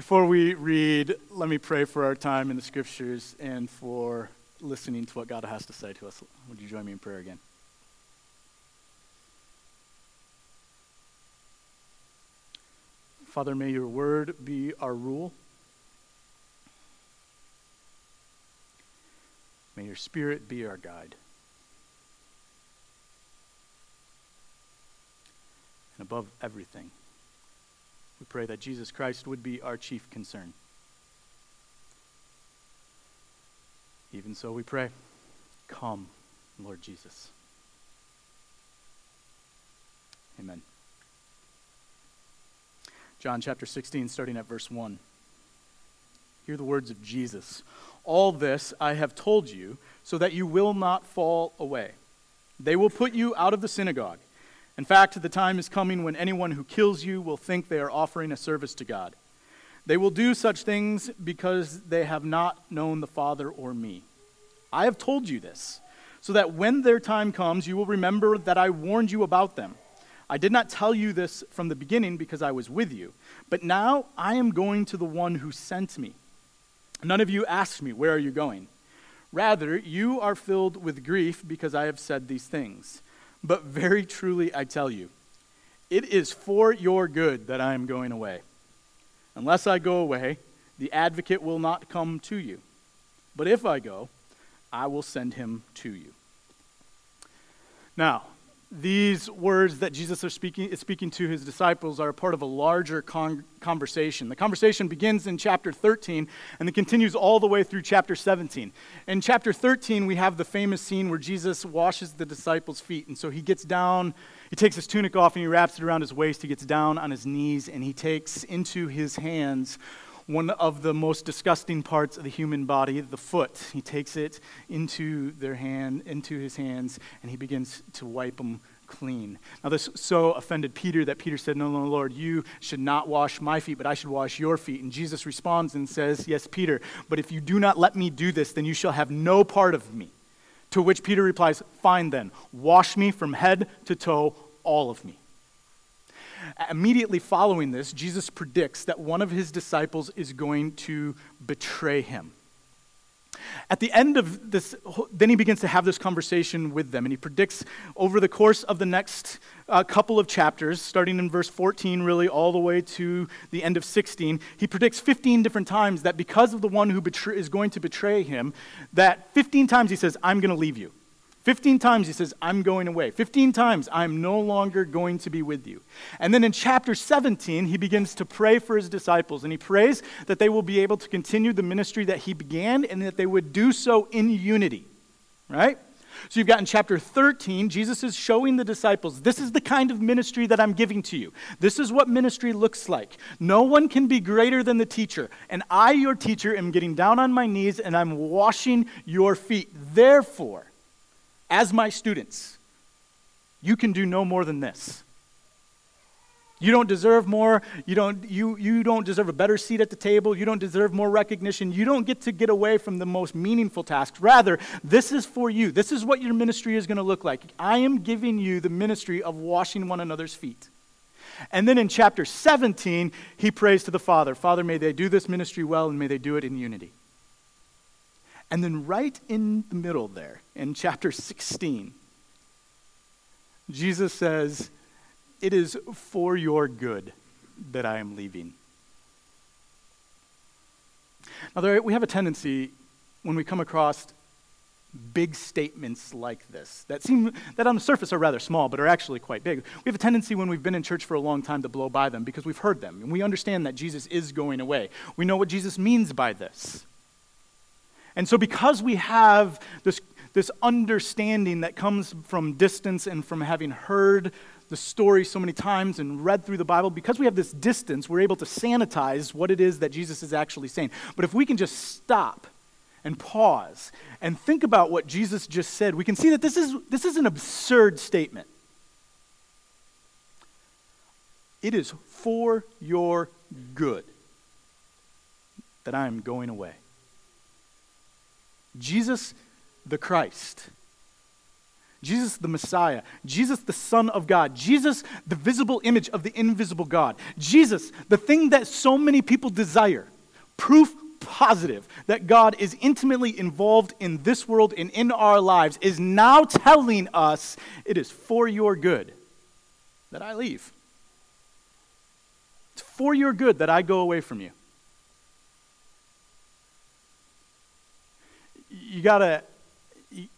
Before we read, let me pray for our time in the scriptures and for listening to what God has to say to us. Would you join me in prayer again? Father, may your word be our rule. May your spirit be our guide. And above everything, we pray that Jesus Christ would be our chief concern. Even so, we pray, come, Lord Jesus. Amen. John chapter 16, starting at verse 1. Hear the words of Jesus. All this I have told you so that you will not fall away. They will put you out of the synagogue. In fact, the time is coming when anyone who kills you will think they are offering a service to God. They will do such things because they have not known the Father or me. I have told you this, so that when their time comes, you will remember that I warned you about them. I did not tell you this from the beginning because I was with you, but now I am going to the one who sent me. None of you asked me, Where are you going? Rather, you are filled with grief because I have said these things. But very truly I tell you, it is for your good that I am going away. Unless I go away, the advocate will not come to you. But if I go, I will send him to you. Now, these words that Jesus is speaking, is speaking to his disciples are a part of a larger con- conversation. The conversation begins in chapter 13 and it continues all the way through chapter 17. In chapter 13, we have the famous scene where Jesus washes the disciples' feet. And so he gets down, he takes his tunic off and he wraps it around his waist. He gets down on his knees and he takes into his hands one of the most disgusting parts of the human body, the foot. He takes it into their hand, into his hands, and he begins to wipe them clean. Now, this so offended Peter that Peter said, No, no, Lord, you should not wash my feet, but I should wash your feet. And Jesus responds and says, Yes, Peter, but if you do not let me do this, then you shall have no part of me. To which Peter replies, Fine then, wash me from head to toe, all of me. Immediately following this, Jesus predicts that one of his disciples is going to betray him. At the end of this, then he begins to have this conversation with them, and he predicts over the course of the next uh, couple of chapters, starting in verse 14, really all the way to the end of 16, he predicts 15 different times that because of the one who betray, is going to betray him, that 15 times he says, I'm going to leave you. 15 times he says, I'm going away. 15 times, I'm no longer going to be with you. And then in chapter 17, he begins to pray for his disciples, and he prays that they will be able to continue the ministry that he began and that they would do so in unity. Right? So you've got in chapter 13, Jesus is showing the disciples, this is the kind of ministry that I'm giving to you. This is what ministry looks like. No one can be greater than the teacher. And I, your teacher, am getting down on my knees and I'm washing your feet. Therefore, as my students, you can do no more than this. You don't deserve more. You don't, you, you don't deserve a better seat at the table. You don't deserve more recognition. You don't get to get away from the most meaningful tasks. Rather, this is for you. This is what your ministry is going to look like. I am giving you the ministry of washing one another's feet. And then in chapter 17, he prays to the Father Father, may they do this ministry well and may they do it in unity. And then, right in the middle there, in chapter 16, Jesus says, It is for your good that I am leaving. Now, there, we have a tendency when we come across big statements like this that seem that on the surface are rather small but are actually quite big. We have a tendency when we've been in church for a long time to blow by them because we've heard them. And we understand that jesus is going away. We know what jesus means by this and so, because we have this, this understanding that comes from distance and from having heard the story so many times and read through the Bible, because we have this distance, we're able to sanitize what it is that Jesus is actually saying. But if we can just stop and pause and think about what Jesus just said, we can see that this is, this is an absurd statement. It is for your good that I am going away. Jesus the Christ, Jesus the Messiah, Jesus the Son of God, Jesus the visible image of the invisible God, Jesus, the thing that so many people desire, proof positive that God is intimately involved in this world and in our lives, is now telling us it is for your good that I leave. It's for your good that I go away from you. You gotta, you,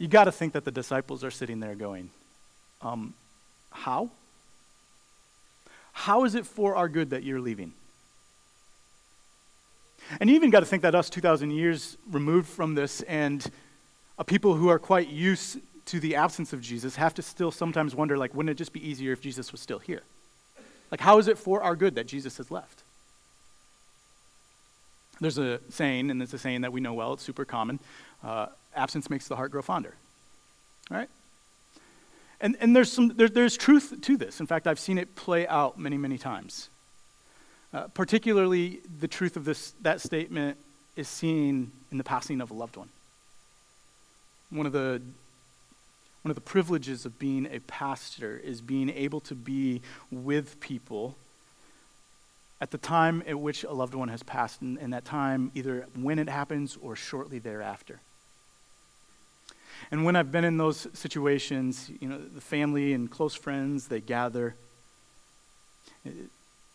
you gotta think that the disciples are sitting there going, um, how? How is it for our good that you're leaving? And you even got to think that us 2,000 years removed from this and a people who are quite used to the absence of Jesus have to still sometimes wonder, like, wouldn't it just be easier if Jesus was still here? Like, how is it for our good that Jesus has left? There's a saying, and it's a saying that we know well, it's super common uh, absence makes the heart grow fonder. Right? And, and there's, some, there, there's truth to this. In fact, I've seen it play out many, many times. Uh, particularly, the truth of this, that statement is seen in the passing of a loved one. One of the one of the privileges of being a pastor is being able to be with people at the time at which a loved one has passed, and, that time either when it happens or shortly thereafter. And when I've been in those situations, you know, the family and close friends, they gather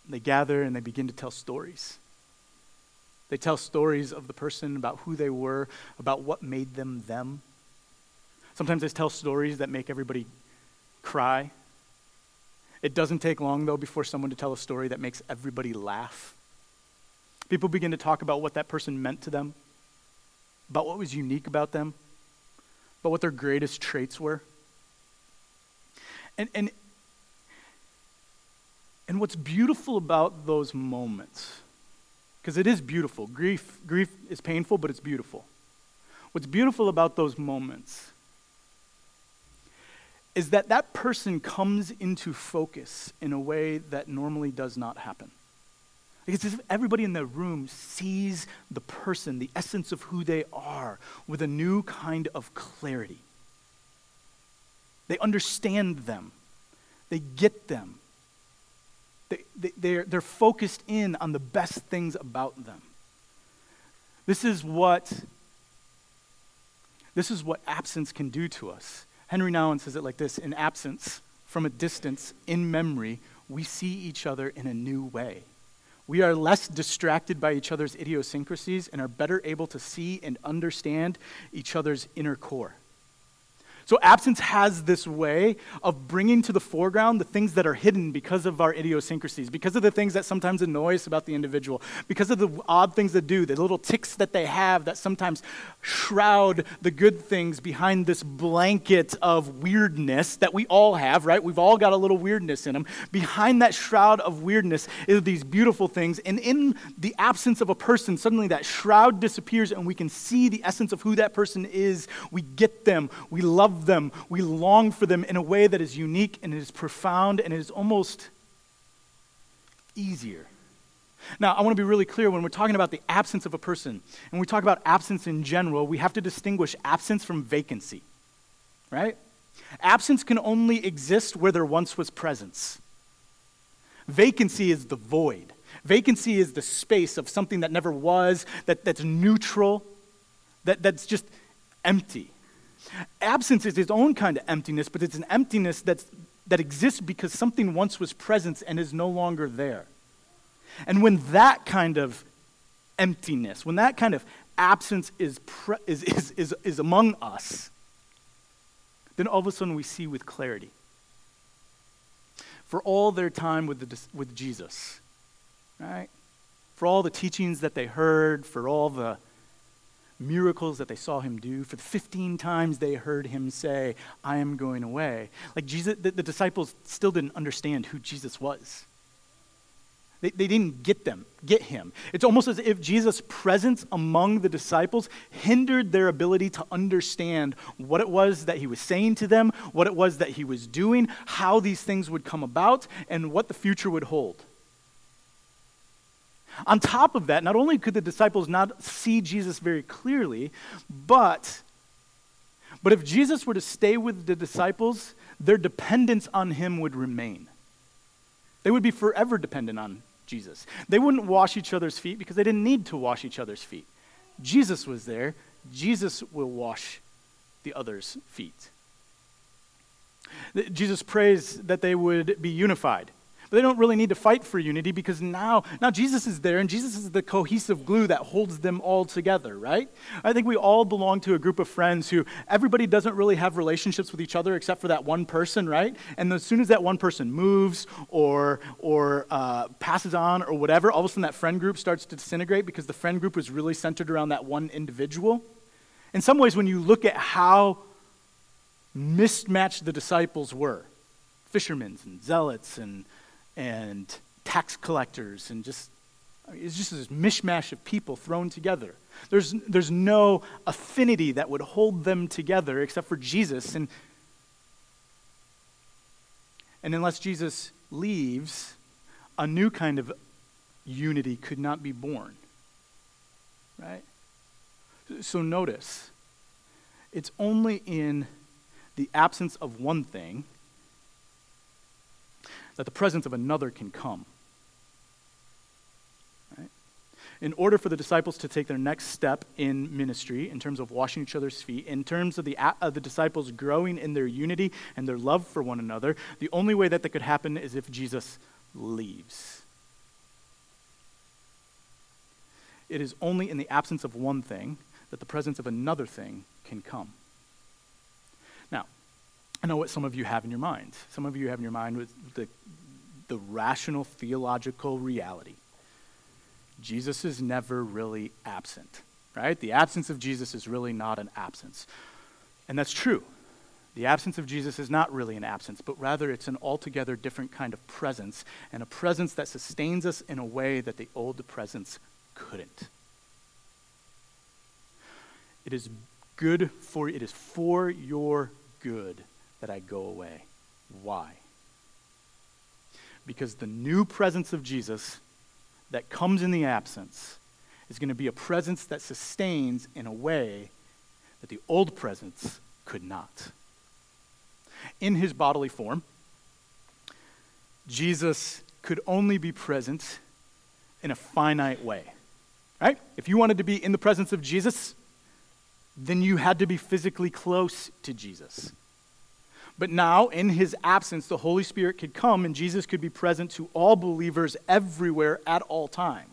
they gather and they begin to tell stories. They tell stories of the person, about who they were, about what made them them. Sometimes they tell stories that make everybody cry. It doesn't take long, though, before someone to tell a story that makes everybody laugh. People begin to talk about what that person meant to them, about what was unique about them, about what their greatest traits were. And, and and what's beautiful about those moments, because it is beautiful, grief, grief is painful, but it's beautiful. What's beautiful about those moments is that that person comes into focus in a way that normally does not happen. As if everybody in the room sees the person, the essence of who they are, with a new kind of clarity. They understand them, they get them, they, they're, they're focused in on the best things about them. This is what this is what absence can do to us. Henry Nouwen says it like this In absence, from a distance, in memory, we see each other in a new way. We are less distracted by each other's idiosyncrasies and are better able to see and understand each other's inner core. So, absence has this way of bringing to the foreground the things that are hidden because of our idiosyncrasies, because of the things that sometimes annoy us about the individual, because of the odd things they do, the little ticks that they have that sometimes shroud the good things behind this blanket of weirdness that we all have, right? We've all got a little weirdness in them. Behind that shroud of weirdness is these beautiful things. And in the absence of a person, suddenly that shroud disappears and we can see the essence of who that person is. We get them, we love love them, we long for them in a way that is unique and is profound and is almost easier. Now, I want to be really clear when we're talking about the absence of a person, and we talk about absence in general, we have to distinguish absence from vacancy, right? Absence can only exist where there once was presence. Vacancy is the void. Vacancy is the space of something that never was, that, that's neutral, that, that's just empty. Absence is its own kind of emptiness, but it's an emptiness that's, that exists because something once was present and is no longer there. And when that kind of emptiness, when that kind of absence is, pre- is, is, is, is among us, then all of a sudden we see with clarity. For all their time with, the, with Jesus, right? For all the teachings that they heard, for all the miracles that they saw him do, for the 15 times they heard him say, I am going away. Like Jesus, the, the disciples still didn't understand who Jesus was. They, they didn't get them, get him. It's almost as if Jesus' presence among the disciples hindered their ability to understand what it was that he was saying to them, what it was that he was doing, how these things would come about, and what the future would hold. On top of that, not only could the disciples not see Jesus very clearly, but, But if Jesus were to stay with the disciples, their dependence on him would remain. They would be forever dependent on Jesus. They wouldn't wash each other's feet because they didn't need to wash each other's feet. Jesus was there. Jesus will wash the other's feet. Jesus prays that they would be unified. They don't really need to fight for unity because now, now Jesus is there and Jesus is the cohesive glue that holds them all together, right? I think we all belong to a group of friends who everybody doesn't really have relationships with each other except for that one person, right? And as soon as that one person moves or, or uh, passes on or whatever, all of a sudden that friend group starts to disintegrate because the friend group was really centered around that one individual. In some ways, when you look at how mismatched the disciples were fishermen and zealots and and tax collectors and just it's just this mishmash of people thrown together. There's, there's no affinity that would hold them together except for Jesus. And, and unless Jesus leaves, a new kind of unity could not be born. Right? So notice, it's only in the absence of one thing that the presence of another can come. In order for the disciples to take their next step in ministry, in terms of washing each other's feet, in terms of the, of the disciples growing in their unity and their love for one another, the only way that that could happen is if Jesus leaves. It is only in the absence of one thing that the presence of another thing can come. I know what some of you have in your mind. Some of you have in your mind the, the rational theological reality. Jesus is never really absent, right? The absence of Jesus is really not an absence. And that's true. The absence of Jesus is not really an absence, but rather it's an altogether different kind of presence, and a presence that sustains us in a way that the old presence couldn't. It is good for it is for your good that I go away. Why? Because the new presence of Jesus that comes in the absence is going to be a presence that sustains in a way that the old presence could not. In his bodily form, Jesus could only be present in a finite way. Right? If you wanted to be in the presence of Jesus, then you had to be physically close to Jesus. But now, in his absence, the Holy Spirit could come and Jesus could be present to all believers everywhere at all times.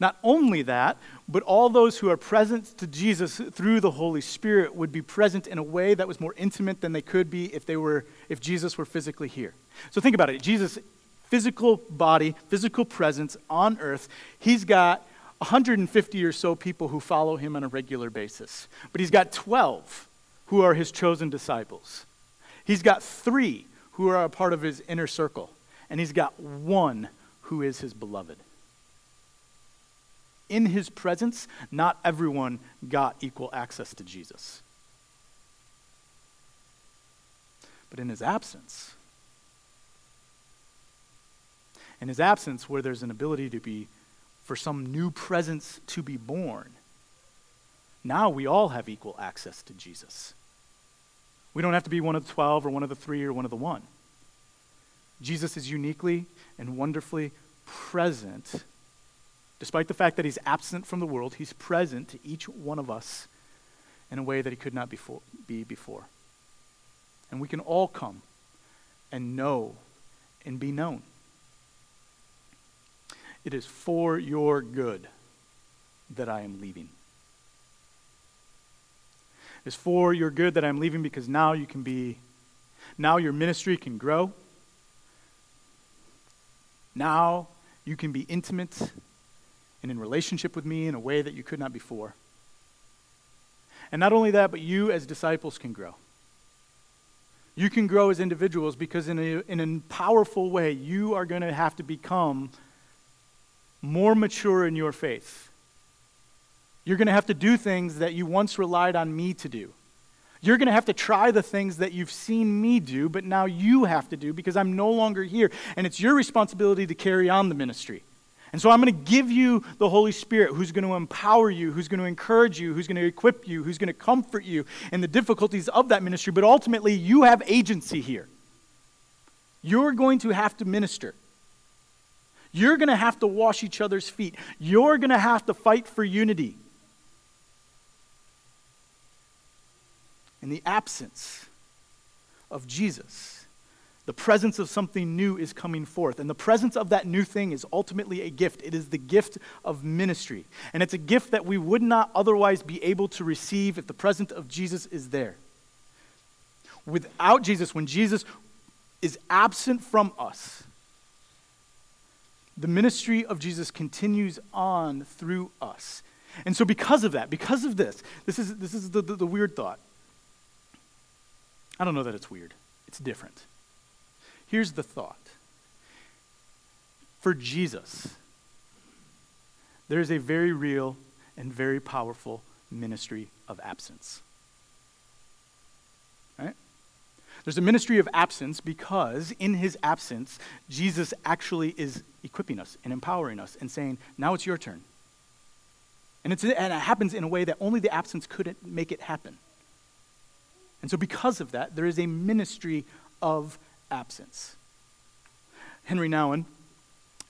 Not only that, but all those who are present to Jesus through the Holy Spirit would be present in a way that was more intimate than they could be if, they were, if Jesus were physically here. So think about it Jesus, physical body, physical presence on earth, he's got 150 or so people who follow him on a regular basis. But he's got 12 who are his chosen disciples. He's got three who are a part of his inner circle, and he's got one who is his beloved. In his presence, not everyone got equal access to Jesus. But in his absence, in his absence, where there's an ability to be, for some new presence to be born, now we all have equal access to Jesus. We don't have to be one of the 12 or one of the three or one of the one. Jesus is uniquely and wonderfully present. Despite the fact that he's absent from the world, he's present to each one of us in a way that he could not be before. And we can all come and know and be known. It is for your good that I am leaving is for your good that I'm leaving because now you can be, now your ministry can grow. Now you can be intimate and in relationship with me in a way that you could not before. And not only that, but you as disciples can grow. You can grow as individuals because, in a, in a powerful way, you are going to have to become more mature in your faith you're going to have to do things that you once relied on me to do. You're going to have to try the things that you've seen me do, but now you have to do because I'm no longer here. And it's your responsibility to carry on the ministry. And so I'm going to give you the Holy Spirit who's going to empower you, who's going to encourage you, who's going to equip you, who's going to comfort you in the difficulties of that ministry. But ultimately, you have agency here. You're going to have to minister. You're going to have to wash each other's feet. You're going to have to fight for unity. In the absence of Jesus, the presence of something new is coming forth. And the presence of that new thing is ultimately a gift. It is the gift of ministry. And it's a gift that we would not otherwise be able to receive if the presence of Jesus is there. Without Jesus, when Jesus is absent from us, the ministry of Jesus continues on through us. And so, because of that, because of this, this is, this is the, the, the weird thought. I don't know that it's weird, it's different. Here's the thought for Jesus, there is a very real and very powerful ministry of absence. Right? There's a ministry of absence because in his absence, Jesus actually is equipping us and empowering us and saying, now it's your turn. And, it's, and it happens in a way that only the absence couldn't make it happen. And so, because of that, there is a ministry of absence. Henry Nouwen,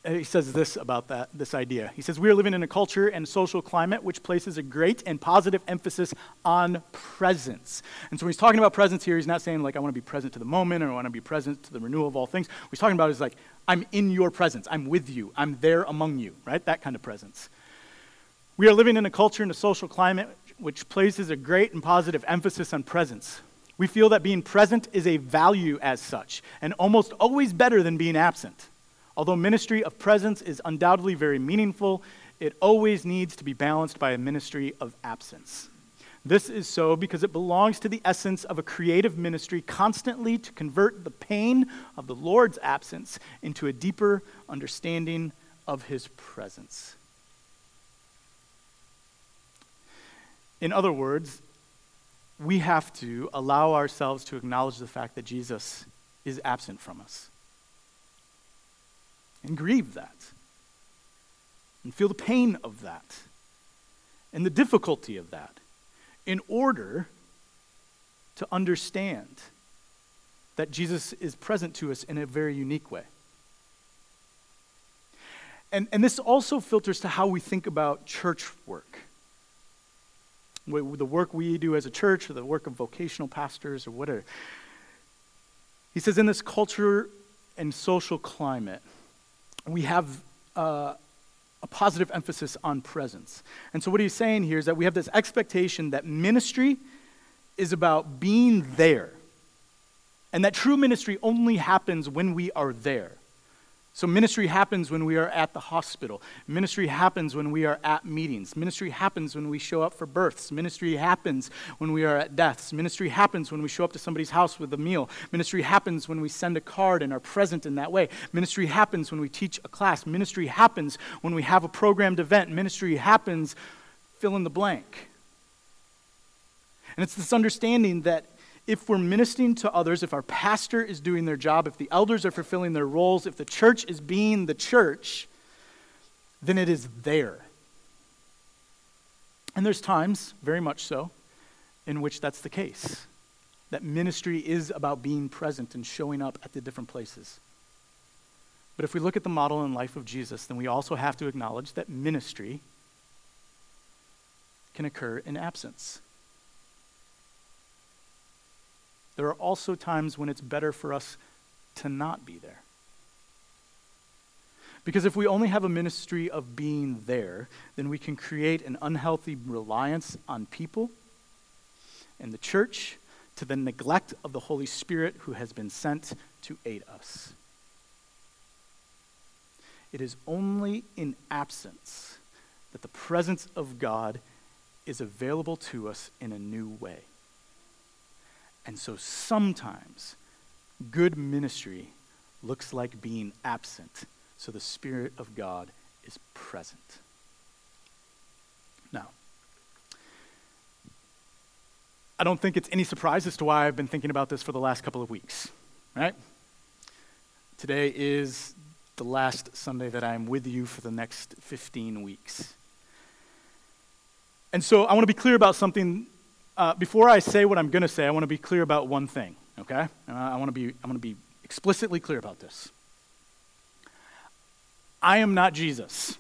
uh, he says this about that, this idea. He says, We are living in a culture and social climate which places a great and positive emphasis on presence. And so when he's talking about presence here, he's not saying, like, I want to be present to the moment or I want to be present to the renewal of all things. What he's talking about is, like, I'm in your presence. I'm with you. I'm there among you, right? That kind of presence. We are living in a culture and a social climate which places a great and positive emphasis on presence. We feel that being present is a value as such, and almost always better than being absent. Although ministry of presence is undoubtedly very meaningful, it always needs to be balanced by a ministry of absence. This is so because it belongs to the essence of a creative ministry constantly to convert the pain of the Lord's absence into a deeper understanding of his presence. In other words, we have to allow ourselves to acknowledge the fact that Jesus is absent from us and grieve that and feel the pain of that and the difficulty of that in order to understand that Jesus is present to us in a very unique way. And, and this also filters to how we think about church work the work we do as a church or the work of vocational pastors or whatever. He says, in this culture and social climate, we have uh, a positive emphasis on presence. And so, what he's saying here is that we have this expectation that ministry is about being there, and that true ministry only happens when we are there. So, ministry happens when we are at the hospital. Ministry happens when we are at meetings. Ministry happens when we show up for births. Ministry happens when we are at deaths. Ministry happens when we show up to somebody's house with a meal. Ministry happens when we send a card and are present in that way. Ministry happens when we teach a class. Ministry happens when we have a programmed event. Ministry happens, fill in the blank. And it's this understanding that if we're ministering to others, if our pastor is doing their job, if the elders are fulfilling their roles, if the church is being the church, then it is there. And there's times, very much so, in which that's the case. That ministry is about being present and showing up at the different places. But if we look at the model and life of Jesus, then we also have to acknowledge that ministry can occur in absence. There are also times when it's better for us to not be there. Because if we only have a ministry of being there, then we can create an unhealthy reliance on people and the church to the neglect of the Holy Spirit who has been sent to aid us. It is only in absence that the presence of God is available to us in a new way. And so sometimes good ministry looks like being absent, so the Spirit of God is present. Now, I don't think it's any surprise as to why I've been thinking about this for the last couple of weeks, right? Today is the last Sunday that I am with you for the next 15 weeks. And so I want to be clear about something. Uh, before I say what I'm going to say, I want to be clear about one thing, okay? Uh, I want to be, I want to be explicitly clear about this. I am not Jesus.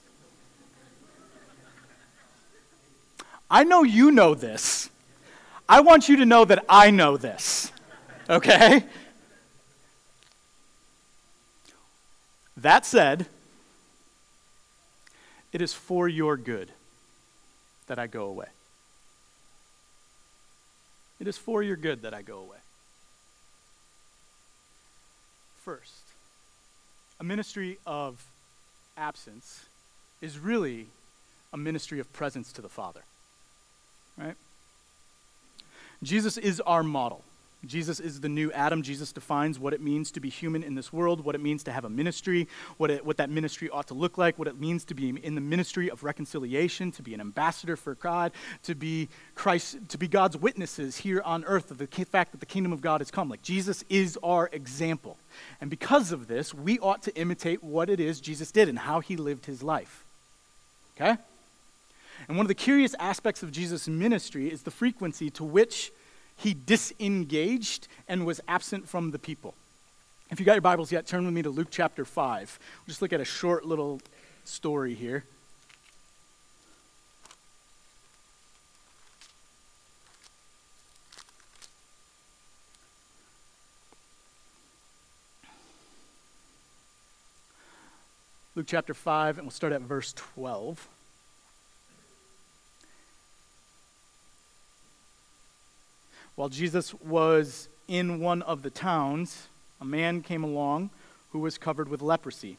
I know you know this. I want you to know that I know this, okay? That said, it is for your good that I go away. It is for your good that I go away. First, a ministry of absence is really a ministry of presence to the Father. Right? Jesus is our model. Jesus is the new Adam. Jesus defines what it means to be human in this world, what it means to have a ministry, what, it, what that ministry ought to look like, what it means to be in the ministry of reconciliation, to be an ambassador for God, to be Christ, to be God's witnesses here on earth of the fact that the kingdom of God has come. Like Jesus is our example. And because of this, we ought to imitate what it is Jesus did and how he lived his life. Okay? And one of the curious aspects of Jesus' ministry is the frequency to which he disengaged and was absent from the people. If you got your Bibles yet, turn with me to Luke chapter 5. We'll just look at a short little story here. Luke chapter 5, and we'll start at verse 12. While Jesus was in one of the towns, a man came along who was covered with leprosy.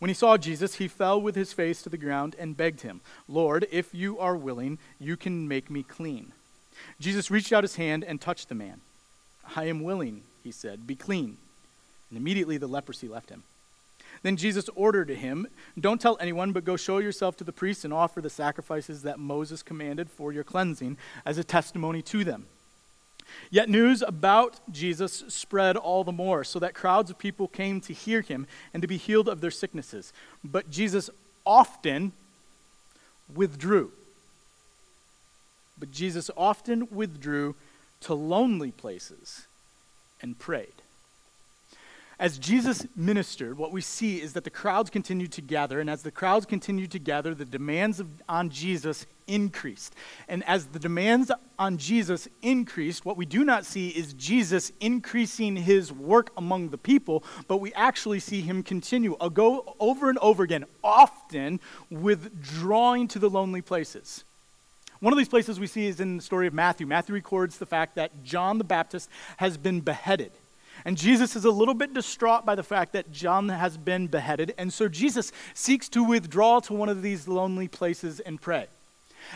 When he saw Jesus, he fell with his face to the ground and begged him, Lord, if you are willing, you can make me clean. Jesus reached out his hand and touched the man. I am willing, he said, be clean. And immediately the leprosy left him. Then Jesus ordered him, Don't tell anyone, but go show yourself to the priests and offer the sacrifices that Moses commanded for your cleansing as a testimony to them. Yet news about Jesus spread all the more, so that crowds of people came to hear him and to be healed of their sicknesses. But Jesus often withdrew. But Jesus often withdrew to lonely places and prayed as Jesus ministered, what we see is that the crowds continued to gather, and as the crowds continued to gather, the demands of, on Jesus increased. And as the demands on Jesus increased, what we do not see is Jesus increasing his work among the people, but we actually see him continue uh, go over and over again, often withdrawing to the lonely places. One of these places we see is in the story of Matthew. Matthew records the fact that John the Baptist has been beheaded. And Jesus is a little bit distraught by the fact that John has been beheaded. And so Jesus seeks to withdraw to one of these lonely places and pray.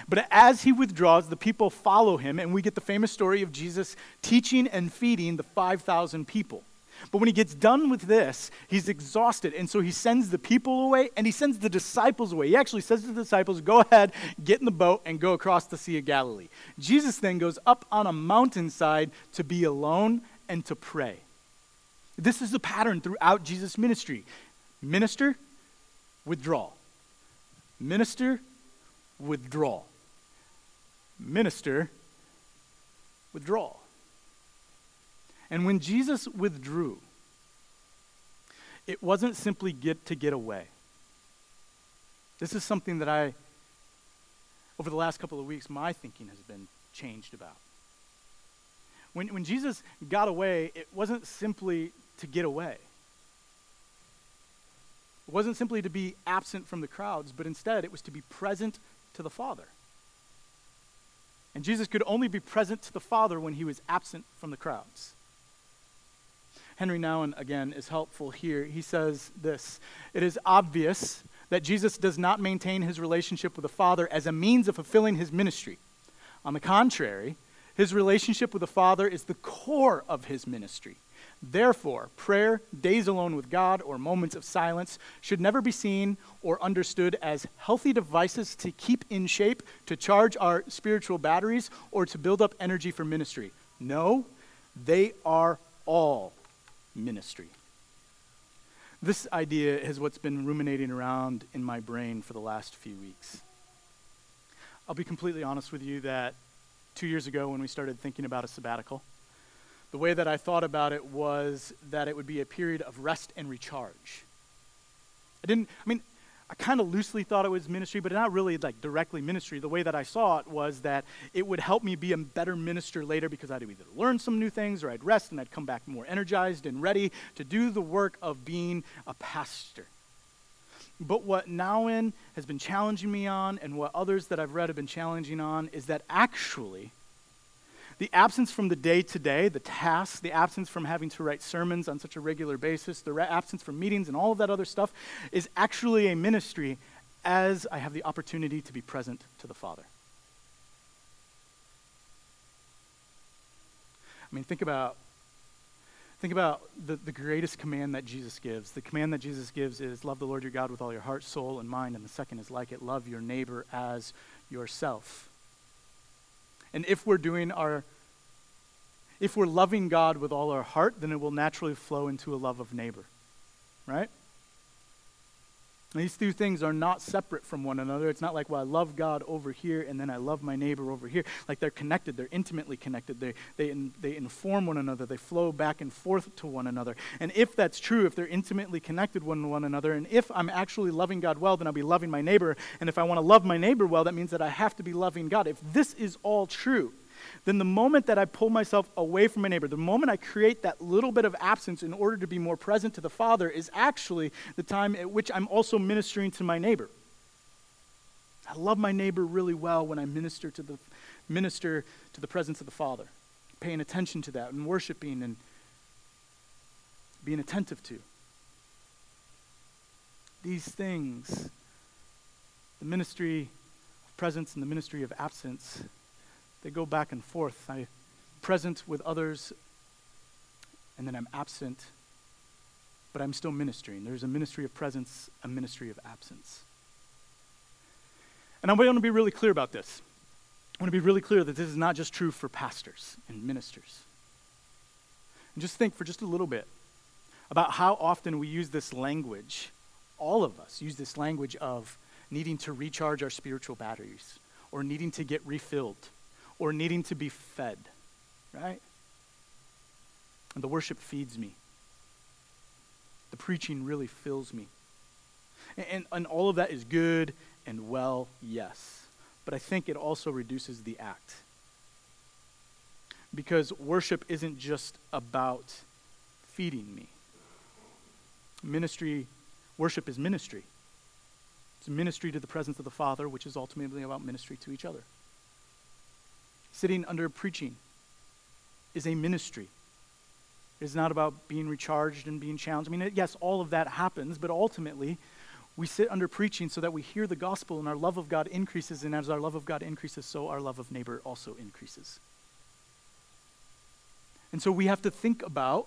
But as he withdraws, the people follow him, and we get the famous story of Jesus teaching and feeding the 5,000 people. But when he gets done with this, he's exhausted. And so he sends the people away and he sends the disciples away. He actually says to the disciples, Go ahead, get in the boat, and go across the Sea of Galilee. Jesus then goes up on a mountainside to be alone and to pray. This is the pattern throughout Jesus' ministry minister, withdraw. Minister, withdraw. Minister, withdraw. And when Jesus withdrew, it wasn't simply get to get away. This is something that I, over the last couple of weeks, my thinking has been changed about. When, when Jesus got away, it wasn't simply to get away. It wasn't simply to be absent from the crowds, but instead it was to be present to the Father. And Jesus could only be present to the Father when he was absent from the crowds. Henry Nouwen, again, is helpful here. He says this It is obvious that Jesus does not maintain his relationship with the Father as a means of fulfilling his ministry. On the contrary, his relationship with the Father is the core of his ministry. Therefore, prayer, days alone with God, or moments of silence should never be seen or understood as healthy devices to keep in shape, to charge our spiritual batteries, or to build up energy for ministry. No, they are all ministry. This idea is what's been ruminating around in my brain for the last few weeks. I'll be completely honest with you that two years ago when we started thinking about a sabbatical, the way that I thought about it was that it would be a period of rest and recharge. I didn't, I mean, I kind of loosely thought it was ministry, but not really like directly ministry. The way that I saw it was that it would help me be a better minister later because I'd either learn some new things or I'd rest and I'd come back more energized and ready to do the work of being a pastor. But what Nouwen has been challenging me on and what others that I've read have been challenging on is that actually, the absence from the day to day, the tasks, the absence from having to write sermons on such a regular basis, the re- absence from meetings and all of that other stuff is actually a ministry as I have the opportunity to be present to the Father. I mean, think about Think about the, the greatest command that Jesus gives. The command that Jesus gives is love the Lord your God with all your heart, soul, and mind. And the second is like it, love your neighbor as yourself. And if we're doing our, if we're loving God with all our heart, then it will naturally flow into a love of neighbor, right? These two things are not separate from one another. It's not like, well, I love God over here and then I love my neighbor over here. Like they're connected, they're intimately connected. They, they, in, they inform one another, they flow back and forth to one another. And if that's true, if they're intimately connected one to one another, and if I'm actually loving God well, then I'll be loving my neighbor. And if I want to love my neighbor well, that means that I have to be loving God. If this is all true, then the moment that I pull myself away from my neighbor, the moment I create that little bit of absence in order to be more present to the Father, is actually the time at which I'm also ministering to my neighbor. I love my neighbor really well when I minister to the minister to the presence of the Father, paying attention to that and worshiping and being attentive to. These things, the ministry of presence and the ministry of absence, they go back and forth. I'm present with others, and then I'm absent, but I'm still ministering. There's a ministry of presence, a ministry of absence. And I want to be really clear about this. I want to be really clear that this is not just true for pastors and ministers. And just think for just a little bit about how often we use this language, all of us use this language of needing to recharge our spiritual batteries or needing to get refilled or needing to be fed, right? And the worship feeds me. The preaching really fills me. And, and, and all of that is good and well, yes. But I think it also reduces the act. Because worship isn't just about feeding me. Ministry, worship is ministry. It's ministry to the presence of the Father, which is ultimately about ministry to each other sitting under preaching is a ministry. It is not about being recharged and being challenged. I mean, yes, all of that happens, but ultimately, we sit under preaching so that we hear the gospel and our love of God increases, and as our love of God increases, so our love of neighbor also increases. And so we have to think about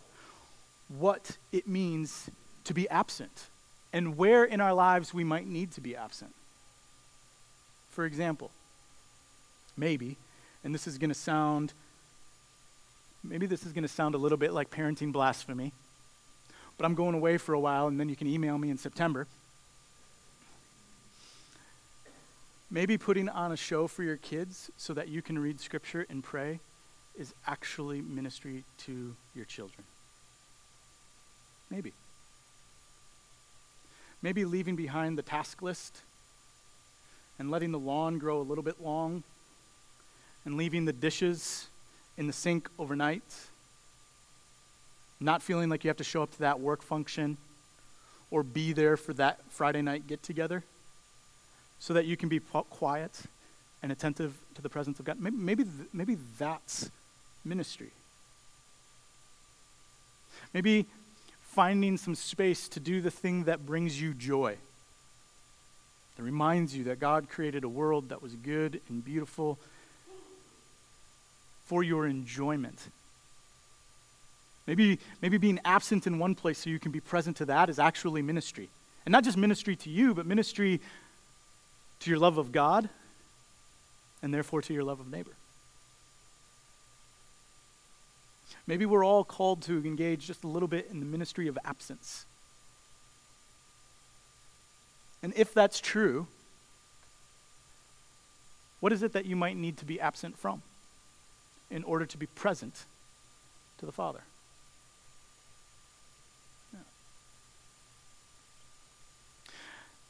what it means to be absent and where in our lives we might need to be absent. For example, maybe and this is going to sound, maybe this is going to sound a little bit like parenting blasphemy, but I'm going away for a while and then you can email me in September. Maybe putting on a show for your kids so that you can read scripture and pray is actually ministry to your children. Maybe. Maybe leaving behind the task list and letting the lawn grow a little bit long and leaving the dishes in the sink overnight, not feeling like you have to show up to that work function or be there for that Friday night get together so that you can be quiet and attentive to the presence of God. Maybe, maybe, maybe that's ministry. Maybe finding some space to do the thing that brings you joy, that reminds you that God created a world that was good and beautiful for your enjoyment. Maybe, maybe being absent in one place so you can be present to that is actually ministry. And not just ministry to you, but ministry to your love of God and therefore to your love of neighbor. Maybe we're all called to engage just a little bit in the ministry of absence. And if that's true, what is it that you might need to be absent from in order to be present to the Father?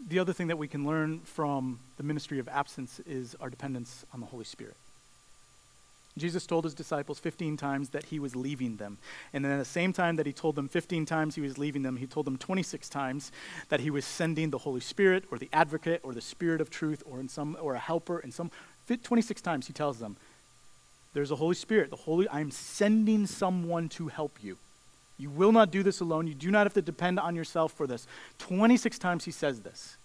The other thing that we can learn from the ministry of absence is our dependence on the Holy Spirit. Jesus told his disciples 15 times that he was leaving them. And then at the same time that he told them 15 times he was leaving them, he told them 26 times that he was sending the Holy Spirit or the advocate or the spirit of truth or in some or a helper in some 26 times he tells them there's a Holy Spirit. The Holy I'm sending someone to help you. You will not do this alone. You do not have to depend on yourself for this. 26 times he says this.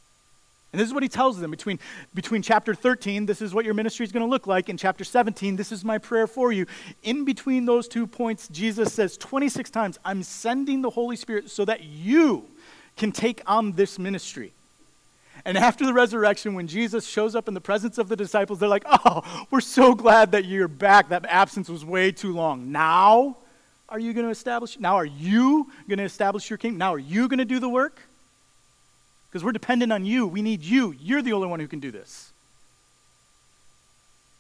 And this is what he tells them between, between chapter 13, this is what your ministry is going to look like, and chapter 17, this is my prayer for you. In between those two points, Jesus says 26 times, I'm sending the Holy Spirit so that you can take on this ministry. And after the resurrection, when Jesus shows up in the presence of the disciples, they're like, Oh, we're so glad that you're back. That absence was way too long. Now, are you going to establish? Now, are you going to establish your kingdom? Now, are you going to do the work? because we're dependent on you. We need you. You're the only one who can do this.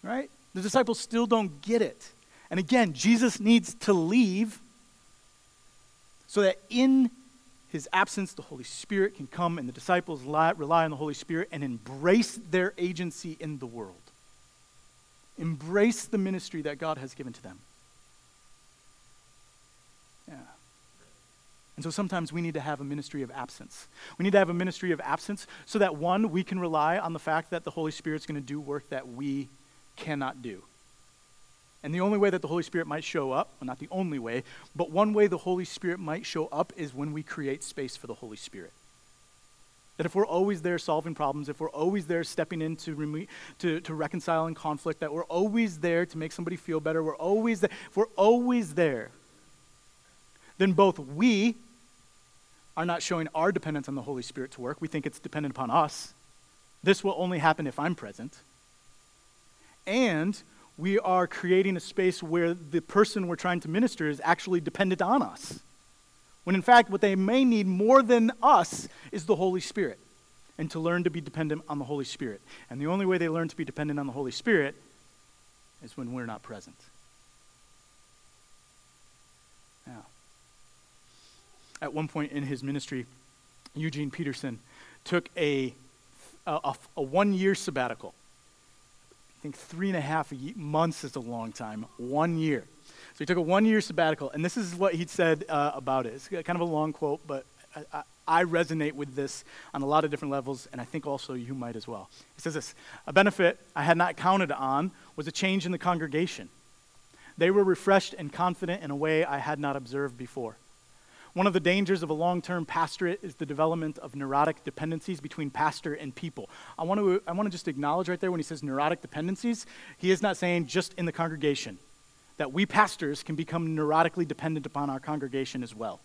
Right? The disciples still don't get it. And again, Jesus needs to leave so that in his absence, the Holy Spirit can come and the disciples rely on the Holy Spirit and embrace their agency in the world. Embrace the ministry that God has given to them. Yeah. And so sometimes we need to have a ministry of absence. We need to have a ministry of absence so that, one, we can rely on the fact that the Holy Spirit's going to do work that we cannot do. And the only way that the Holy Spirit might show up, well, not the only way, but one way the Holy Spirit might show up is when we create space for the Holy Spirit. That if we're always there solving problems, if we're always there stepping in to, remo- to, to reconciling conflict, that we're always there to make somebody feel better, we're always there, if we're always there, then both we are not showing our dependence on the Holy Spirit to work. We think it's dependent upon us. This will only happen if I'm present. And we are creating a space where the person we're trying to minister is actually dependent on us. When in fact, what they may need more than us is the Holy Spirit and to learn to be dependent on the Holy Spirit. And the only way they learn to be dependent on the Holy Spirit is when we're not present. Now, at one point in his ministry, Eugene Peterson took a, a, a one year sabbatical. I think three and a half months is a long time, one year. So he took a one year sabbatical, and this is what he said uh, about it. It's kind of a long quote, but I, I, I resonate with this on a lot of different levels, and I think also you might as well. He says this A benefit I had not counted on was a change in the congregation. They were refreshed and confident in a way I had not observed before. One of the dangers of a long term pastorate is the development of neurotic dependencies between pastor and people. I want, to, I want to just acknowledge right there when he says neurotic dependencies, he is not saying just in the congregation, that we pastors can become neurotically dependent upon our congregation as well.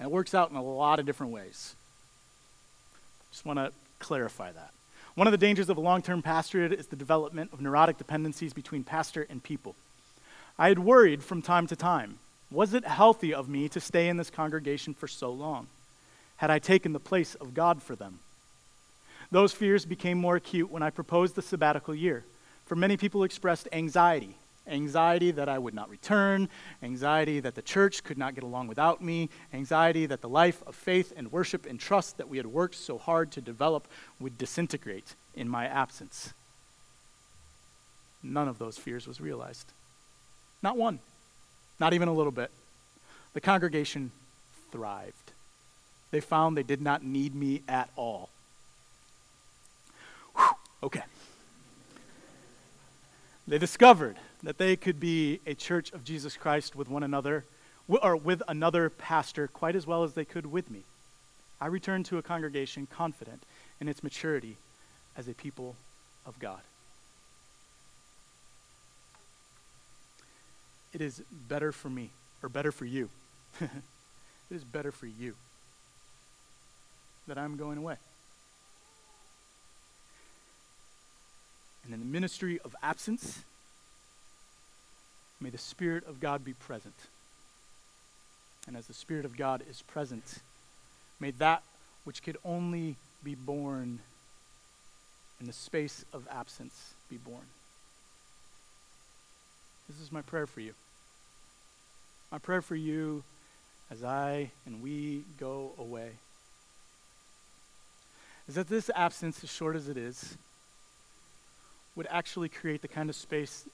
And it works out in a lot of different ways. Just want to clarify that. One of the dangers of a long term pastorate is the development of neurotic dependencies between pastor and people. I had worried from time to time was it healthy of me to stay in this congregation for so long? Had I taken the place of God for them? Those fears became more acute when I proposed the sabbatical year. For many people expressed anxiety anxiety that I would not return, anxiety that the church could not get along without me, anxiety that the life of faith and worship and trust that we had worked so hard to develop would disintegrate in my absence. None of those fears was realized. Not one. Not even a little bit. The congregation thrived. They found they did not need me at all. Whew, okay. They discovered that they could be a church of Jesus Christ with one another, or with another pastor, quite as well as they could with me. I returned to a congregation confident in its maturity as a people of God. It is better for me, or better for you. it is better for you that I'm going away. And in the ministry of absence, may the Spirit of God be present. And as the Spirit of God is present, may that which could only be born in the space of absence be born. This is my prayer for you. My prayer for you as I and we go away is that this absence, as short as it is, would actually create the kind of space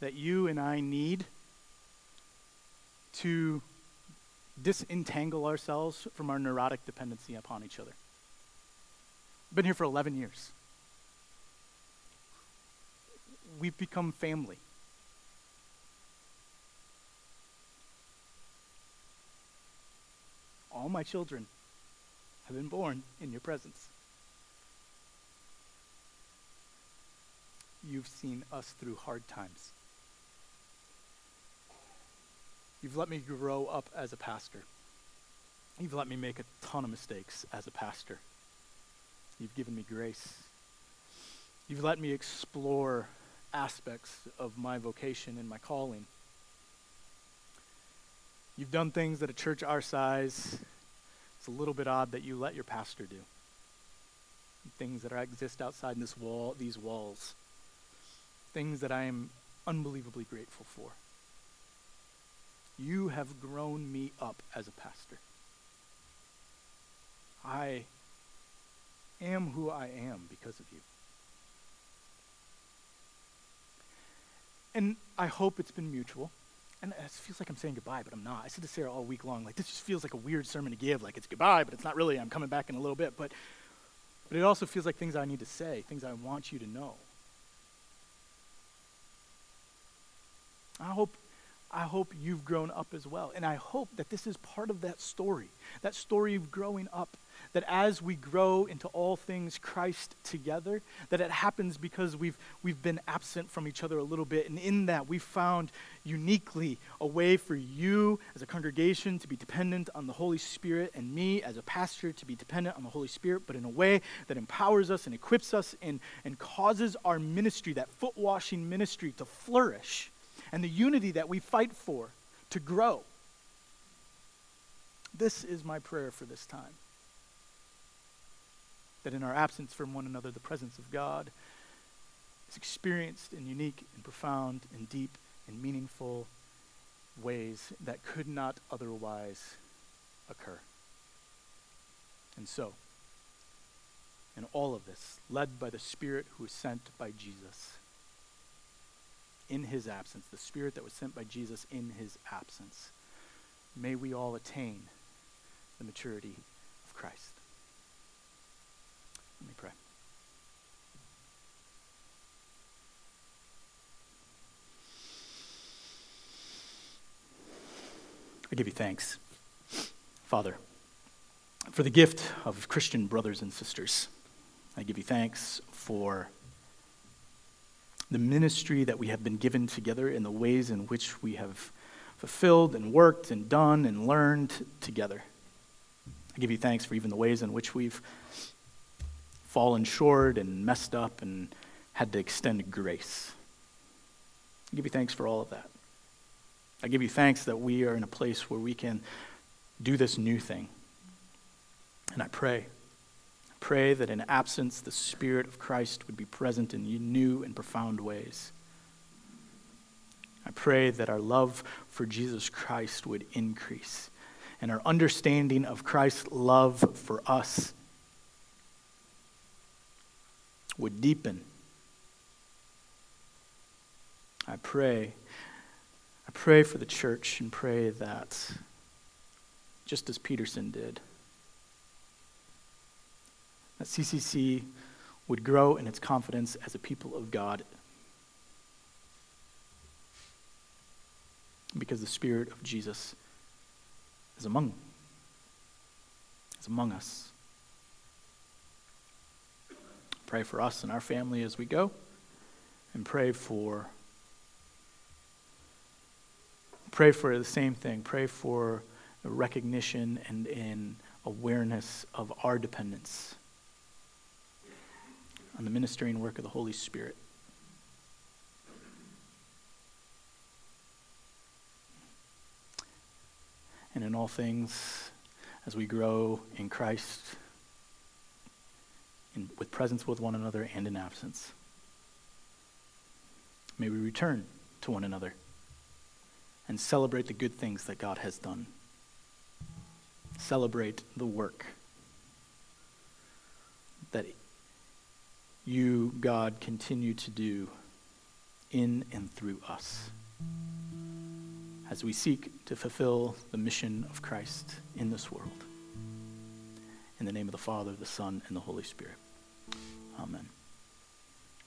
that you and I need to disentangle ourselves from our neurotic dependency upon each other. I've Been here for 11 years. We've become family. All my children have been born in your presence. You've seen us through hard times. You've let me grow up as a pastor. You've let me make a ton of mistakes as a pastor. You've given me grace. You've let me explore aspects of my vocation and my calling. You've done things that a church our size, it's a little bit odd that you let your pastor do. Things that exist outside this wall, these walls. Things that I am unbelievably grateful for. You have grown me up as a pastor. I am who I am because of you. And I hope it's been mutual. And it feels like I'm saying goodbye, but I'm not. I said to Sarah all week long, like, this just feels like a weird sermon to give. Like, it's goodbye, but it's not really. I'm coming back in a little bit. But, but it also feels like things I need to say, things I want you to know. I hope I hope you've grown up as well. And I hope that this is part of that story, that story of growing up. That as we grow into all things Christ together, that it happens because we've, we've been absent from each other a little bit. And in that, we've found uniquely a way for you as a congregation to be dependent on the Holy Spirit, and me as a pastor to be dependent on the Holy Spirit, but in a way that empowers us and equips us and, and causes our ministry, that foot washing ministry, to flourish and the unity that we fight for to grow. This is my prayer for this time. That in our absence from one another, the presence of God is experienced in unique and profound and deep and meaningful ways that could not otherwise occur. And so, in all of this, led by the Spirit who was sent by Jesus, in his absence, the Spirit that was sent by Jesus in his absence. May we all attain the maturity of Christ. Let me pray. I give you thanks, Father, for the gift of Christian brothers and sisters. I give you thanks for the ministry that we have been given together and the ways in which we have fulfilled and worked and done and learned together. I give you thanks for even the ways in which we've fallen short and messed up and had to extend grace. I give you thanks for all of that. I give you thanks that we are in a place where we can do this new thing. And I pray Pray that in absence, the Spirit of Christ would be present in new and profound ways. I pray that our love for Jesus Christ would increase and our understanding of Christ's love for us would deepen. I pray. I pray for the church and pray that, just as Peterson did, that CCC would grow in its confidence as a people of God because the Spirit of Jesus is among, is among us. Pray for us and our family as we go, and pray for pray for the same thing. Pray for recognition and in awareness of our dependence on the ministering work of the Holy Spirit. And in all things, as we grow in Christ, in, with presence with one another and in absence. May we return to one another and celebrate the good things that God has done. Celebrate the work that you, God, continue to do in and through us as we seek to fulfill the mission of Christ in this world. In the name of the Father, the Son, and the Holy Spirit. Amen.